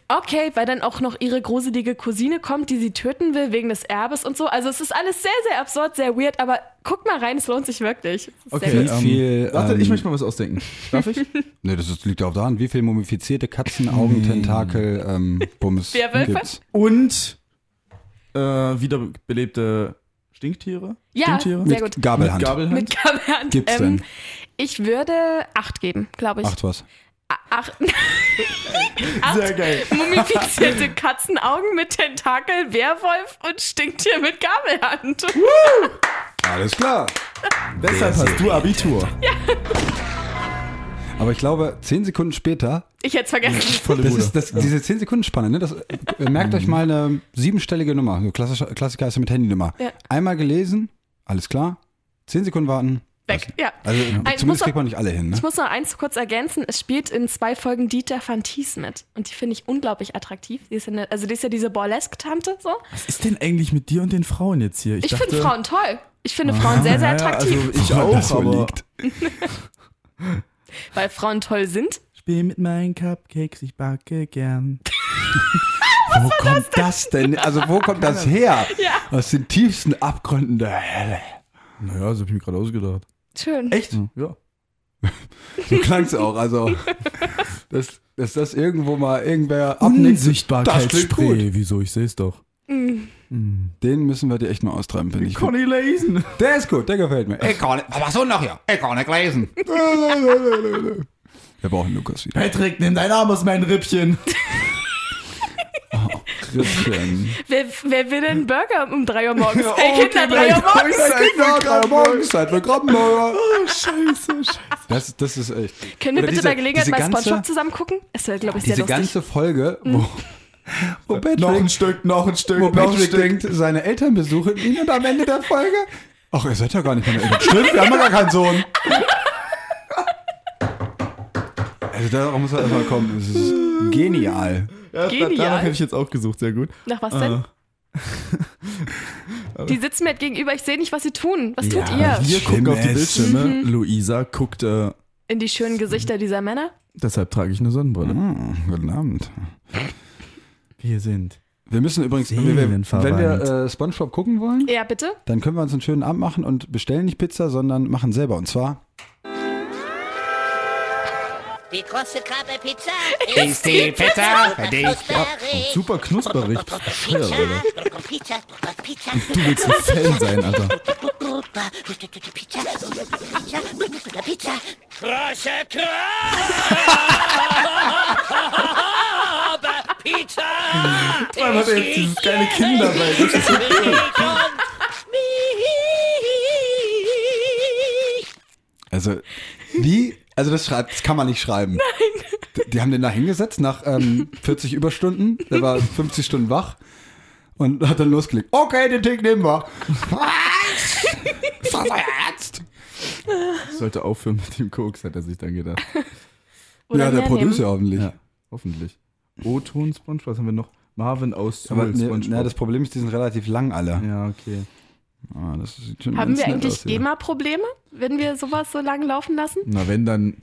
okay, weil dann auch noch ihre gruselige Cousine kommt, die sie töten will wegen des Erbes und so. Also es ist alles sehr, sehr absurd, sehr weird, aber guck mal rein, es lohnt sich wirklich. Okay, gut. ähm, viel, warte, ähm, ich möchte mal was ausdenken. Darf ich? Ne, das ist, liegt ja auch daran, wie viel mumifizierte Katzen, Augen, Tentakel, ähm, Bums gibt's. Und äh, wiederbelebte Stinktiere? Ja, Stinktiere? sehr Mit gut. Gabelhand. Mit Gabelhand? Mit Gabelhand. Gibt's ähm, denn? Ich würde acht geben, glaube ich. Acht was? Acht. Sehr geil. Mumifizierte Katzenaugen mit Tentakel, Werwolf und Stinktier mit Gabelhand. Alles klar. Deshalb hast du Abitur. Aber ich glaube, zehn Sekunden später, Ich hätte es vergessen. Volle das Bude. ist das, diese zehn Sekunden Spanne, ne? Das, äh, merkt euch mal eine siebenstellige Nummer. So Klassiker ist ja mit Handynummer. Ja. Einmal gelesen, alles klar. Zehn Sekunden warten. Weg. Ja. Also muss zumindest kriegt man nicht alle hin, ne? Ich muss noch eins kurz ergänzen. Es spielt in zwei Folgen Dieter Van Thies mit. Und die finde ich unglaublich attraktiv. Die ist ja eine, also die ist ja diese Burlesque-Tante so. Was ist denn eigentlich mit dir und den Frauen jetzt hier? Ich finde Frauen toll. Ich finde Frauen sehr, sehr Ja, ja, attraktiv. Also ich Woran auch, aber weil Frauen toll sind. Spiel mit meinen Cupcakes, ich backe gern. Wo kommt das denn? Also wo kommt das her? Ja. Aus den tiefsten Abgründen der Hölle. Naja, das habe ich mir gerade ausgedacht. Schön. Echt? Ja. So klang es auch. Also, dass, dass das irgendwo mal irgendwer abnickt. Unsichtbarkeitsspray. Wieso? Ich sehe es doch. Den müssen wir dir echt mal austreiben, finde ich. Conny lesen. Der ist gut, der gefällt mir. Ich kann nicht, was so noch hier? Ich kann nicht lesen. Wir brauchen Lukas wieder. Patrick, nimm deinen Arm aus meinen Rippchen. Rippchen. Wer, wer will denn Burger um 3 Uhr morgens? hey, Kinder, 3 Uhr morgens. Kinder, drei Uhr morgens, seid willkommen, Bürger. Oh, scheiße, scheiße. Das, das ist echt. Können wir Oder bitte diese- bei Gelegenheit diese mal Spongebob zusammen gucken? Es wäre, glaube ich, sehr Diese lustig. ganze Folge, wo, wo Patrick, Noch ein Stück, noch ein Stück, wo noch ein Patrick Stück. denkt, seine Eltern besuchen ihn und am Ende der Folge, ach, ihr seid ja gar nicht meine Eltern. Stimmt, wir haben ja gar keinen Sohn. Also darauf muss er erstmal kommen. Das ist genial. Ja, Genial. Danach hätte ich jetzt auch gesucht, sehr gut. Nach was denn? Äh, Die sitzen mir halt gegenüber, ich sehe nicht, was sie tun. Was tut Ja, ihr? wir gucken auf die. Bildschirme. Luisa guckt, äh, In die schönen Gesichter dieser Männer? deshalb trage ich eine Sonnenbrille. Hm, guten Abend. Wir sind. Wir müssen übrigens, wenn wir, wenn wir äh, Spongebob gucken wollen, Ja, bitte? dann können wir uns einen schönen Abend machen und bestellen nicht Pizza, sondern machen selber. Und zwar Die große Krabbe-Pizza Ist die Pizza für dich? Super knusperig. Alter. Pizza, Pizza, Du willst ein Fan sein, Alter. Pizza, Pizza, Pizza. Große Krabbe! Pizza! Allem hat jetzt dieses geile Kind dabei. Das ist so cool. Also, wie? Also, das schreibt, das kann man nicht schreiben. Nein. Die, die haben den da hingesetzt nach ähm, 40 Überstunden. Der war 50 Stunden wach und hat dann losgelegt. Okay, den Tick nehmen wir. Was? Ist das Ernst? Sollte aufhören mit dem Koks, hat er sich dann gedacht. Oder ja, der? Producer hoffentlich. Ja, hoffentlich. O-Ton Sponge, was haben wir noch? Marvin aus Aber ne, SpongeBob. na, das Problem ist, die sind relativ lang alle. ja, okay. Ah, das sieht schon Haben ganz wir nett eigentlich aus. GEMA-Probleme, wenn wir sowas so lange laufen lassen? Na, wenn dann.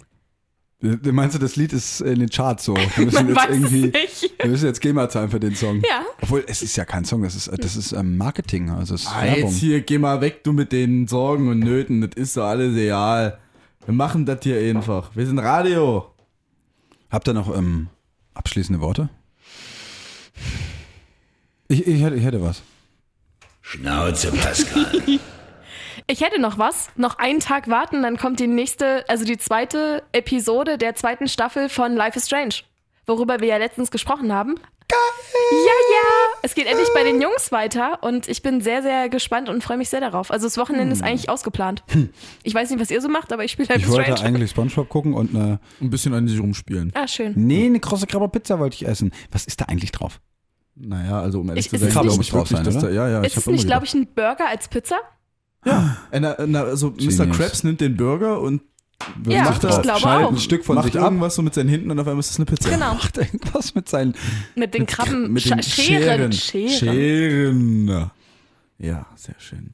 Du- Meinst du, das Lied ist in den Charts so? Wir müssen jetzt irgendwie, wir müssen jetzt GEMA zahlen für den Song. Ja. Obwohl, es ist ja kein Song, das ist, das ist ähm, Marketing, also es ist Ah, Werbung. jetzt hier, geh mal weg, du mit den Sorgen und Nöten. Das ist doch alles real. Wir machen das hier einfach. Wir sind Radio. Habt ihr noch ähm, abschließende Worte? Ich, ich, hätte, ich hätte was. Schnauze, Pascal. Ich hätte noch was. Noch einen Tag warten, dann kommt die nächste, also die zweite Episode der zweiten Staffel von Life is Strange. Worüber wir ja letztens gesprochen haben. Geil! Ja, ja! Es geht endlich bei den Jungs weiter und ich bin sehr, sehr gespannt und freue mich sehr darauf. Also das Wochenende ist eigentlich ausgeplant. Ich weiß nicht, was ihr so macht, aber ich spiele Life Ich is wollte Strange. eigentlich Spongebob gucken und eine. Ein bisschen an sich rumspielen. Ah, schön. Nee, eine große Krabber Pizza wollte ich essen. Was ist da eigentlich drauf? Naja, also um ehrlich Ich- zu ist sein, es glaube nicht- ich wirklich, drauf dass sein, da, ja, ja, ich ist es habe immer nicht, glaube ich, ein Burger als Pizza? Na, na, also Mr. Genius. Krabs nimmt den Burger und Ja, macht ich auch. ein Stück von macht sich ab. irgendwas so mit seinen Händen und auf einmal ist es eine Pizza. Genau. Macht irgendwas mit seinen. Mit den Krabben. Mit den Sch- Scheren. Scheren. Scheren. Scheren. Ja, sehr schön.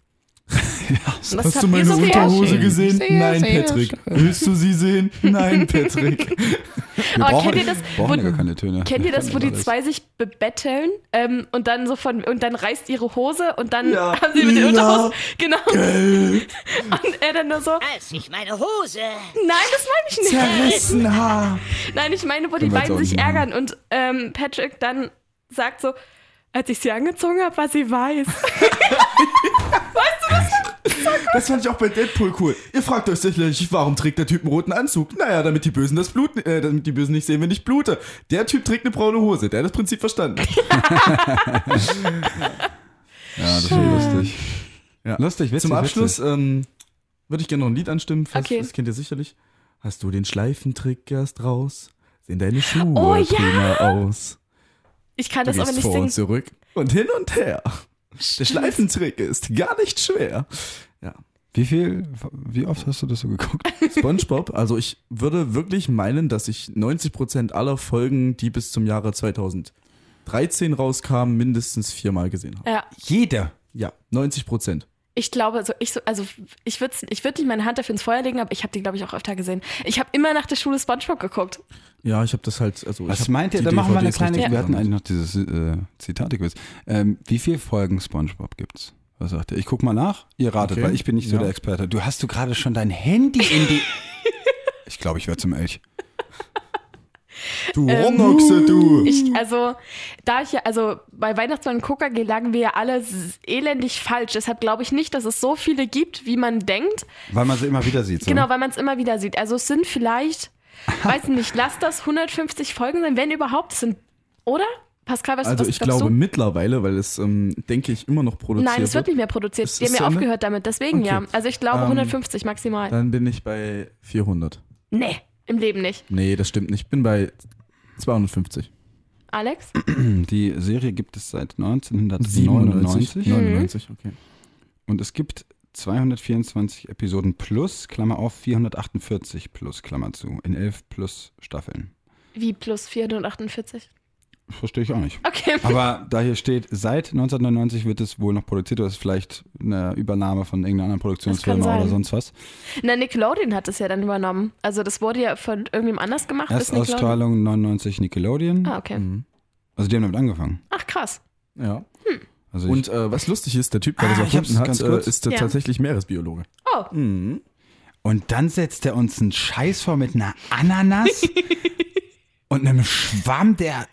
Was Hast du meine so Unterhose Sehr gesehen? schön. Nein, Sehr Patrick. Willst du sie sehen? Nein, Patrick. Wir Aber brauchen, kennt ihr das, brauchen wo- ja keine Töne. Kennt ihr das, wo die zwei sich bebetteln ähm, und dann so von und dann reißt ihre Hose und dann Ja. haben sie mit den. Unterhosen genau und er dann nur so Als ich meine Hose. nein das meine ich nicht Zerrissen Haar. nein ich meine wo die Können jetzt beiden sich machen. ärgern und ähm, Patrick dann sagt so als ich sie angezogen habe war sie weiß Das fand ich auch bei Deadpool cool. Ihr fragt euch sicherlich, warum trägt der Typ einen roten Anzug? Naja, damit die Bösen das Blut, äh, damit die Bösen nicht sehen, wenn ich blute. Der Typ trägt eine braune Hose. Der hat das Prinzip verstanden. Ja, das ist lustig. Ja. Lustig, witzig. Zum Abschluss Witzig. ähm, würde ich gerne noch ein Lied anstimmen. Fast, Okay. Das kennt ihr sicherlich. Hast du den Schleifentrick erst raus? Sehen deine Schuhe Oh, ja. prima aus? ich kann Du das aber nicht vor singen und zurück und hin und her. Der Schleifentrick ist gar nicht schwer. Ja. Wie viel, wie oft hast du das so geguckt? SpongeBob, also ich würde wirklich meinen, dass ich 90% aller Folgen, die bis zum Jahre 2013 rauskamen, mindestens viermal gesehen habe. ja Jeder. Ja, 90%. ich glaube also ich so also ich würde ich würde nicht meine Hand dafür ins Feuer legen aber ich habe die glaube ich auch öfter gesehen ich habe immer nach der Schule SpongeBob geguckt Ja, ich habe das halt. Also Was meint ihr? Da machen wir eine kleine. Wir hatten eigentlich noch dieses äh, Zitate-Quiz. Ähm, wie viele Folgen Spongebob gibt's? Was sagt ihr? Ich guck mal nach. Ihr ratet, Okay. weil ich bin nicht so Ja. der Experte. Du hast du gerade schon dein Handy in die. ich glaube, ich werde zum Elch. Du Ähm, Hornochse, du! Ich, also, da ich ja, also bei Weihnachtsmann und Coca-G lagen wir ja alle elendig falsch. Deshalb glaube ich nicht, dass es so viele gibt, wie man denkt. Weil man sie immer wieder sieht. So. Genau, weil man es immer wieder sieht. Also es sind vielleicht, weiß nicht, lass das 150 Folgen sein, wenn überhaupt. Es sind, oder? Pascal, was, Also was ich glaube du? mittlerweile, weil es, ähm, denke ich, immer noch produziert Nein, es wird wird. nicht mehr produziert. Ist Die haben ja aufgehört damit, deswegen Okay. ja. Also ich glaube Ähm, 150 maximal. Dann bin ich bei 400. nee, im Leben nicht. Nee, das stimmt nicht. Ich bin bei 250. Alex? Die Serie gibt es seit 1999 99, okay. und es gibt 224 Episoden plus, Klammer auf, 448 plus, Klammer zu, in 11 plus Staffeln. Wie plus 448? Verstehe ich auch nicht. Okay. Aber da hier steht, seit 1999 wird es wohl noch produziert, oder ist vielleicht eine Übernahme von irgendeiner anderen Produktionsfirma oder sonst was. Na, Nickelodeon hat es ja dann übernommen. Also das wurde ja von irgendjemand anders gemacht. Erstausstrahlung 99 Nickelodeon. Ah, okay. Mhm. Also die haben damit angefangen. Ach, krass. Ja. Also ich, Und äh, was lustig ist, der Typ, der Ah, das erfunden hat, äh, ist äh, Ja. tatsächlich Meeresbiologe. Oh, Mhm. und dann setzt er uns einen Scheiß vor mit einer Ananas und einem Schwamm, der...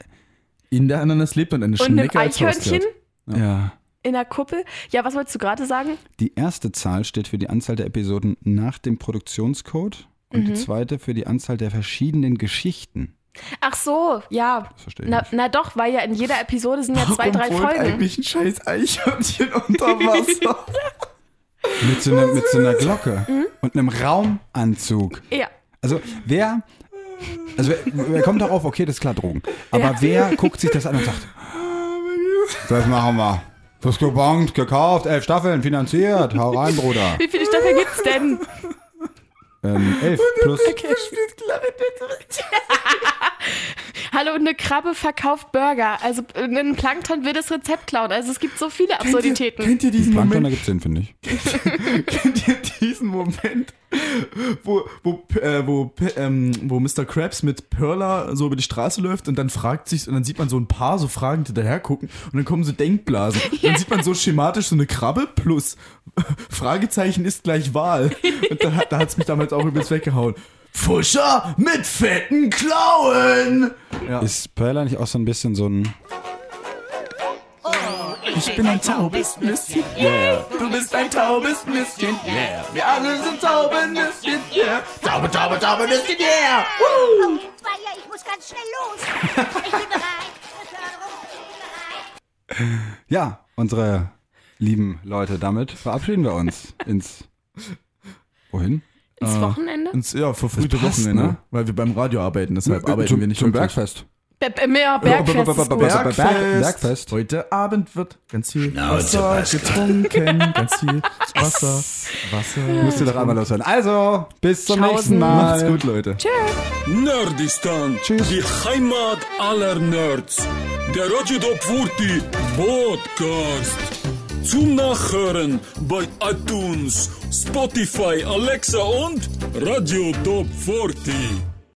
In der Ananas lebt und eine und Schnecke als Eichhörnchen Haustier. Ja. in der Kuppel. Ja, was wolltest du gerade sagen? Die erste Zahl steht für die Anzahl der Episoden nach dem Produktionscode und Mhm. die zweite für die Anzahl der verschiedenen Geschichten. Ach so, ja. Das verstehe ich Na, nicht. na doch, weil ja in jeder Episode sind ja zwei, drei Warum Folgen. eigentlich ein scheiß Eichhörnchen unter Wasser? Mit so, einer, mit so einer Glocke Mhm. und einem Raumanzug. Ja. Also wer, also wer, wer kommt darauf, okay, das ist klar Drogen. Aber Ja. wer guckt sich das an und sagt, das machen wir. Das gebongt, gekauft, elf Staffeln, finanziert, hau rein, Bruder. Wie viele Staffeln gibt's denn? Ähm, elf plus. Hallo, und eine Krabbe verkauft Burger. Also ein Plankton will das Rezept klauen. Also es gibt so viele Absurditäten. Kennt ihr diesen Plankton Moment? ergibt Sinn, finde ich. Kennt ihr diesen Moment, wo, wo, äh, wo, ähm, wo Mr. Krabs mit Perla so über die Straße läuft und dann fragt sich und dann sieht man so ein Paar so fragend hinterher gucken und dann kommen so Denkblasen. Und dann sieht man so schematisch so eine Krabbe plus Fragezeichen ist gleich Wahl. Und da, hat- da hat es mich damals auch übelst weggehauen. Fuscher mit fetten Klauen! Ja. Ist Perla nicht auch so ein bisschen so ein. Ich bin ein taubes Nüsschen, yeah. Du bist ein taubes Nüsschen, yeah. Wir alle sind taube Nüsschen, yeah. Taube, taube, taube Nüsschen, yeah. Oh, Zweier, ich muss ganz schnell los. Ich bin bereit. Ich bin bereit. Ja, unsere lieben Leute, damit verabschieden wir uns ins. Wohin? Ins Äh, Wochenende? Ins, ja, verfrühte Wochenende, ne? weil wir beim Radio arbeiten, deshalb Äh, arbeiten zum, wir nicht zum. Bergfest. Be Be mehr Bergfest Bergfest. Heute Abend wird ganz viel Schnauze, Wasser getrunken, ganz viel Wasser, Wasser. Musst du doch einmal loshören. Also, bis zum Schausen. nächsten Mal. Macht's gut, Leute. Nerdistan, die Heimat aller Nerds. Der Radio Top 40 Podcast. Zum Nachhören bei iTunes, Spotify, Alexa und Radio Top 40.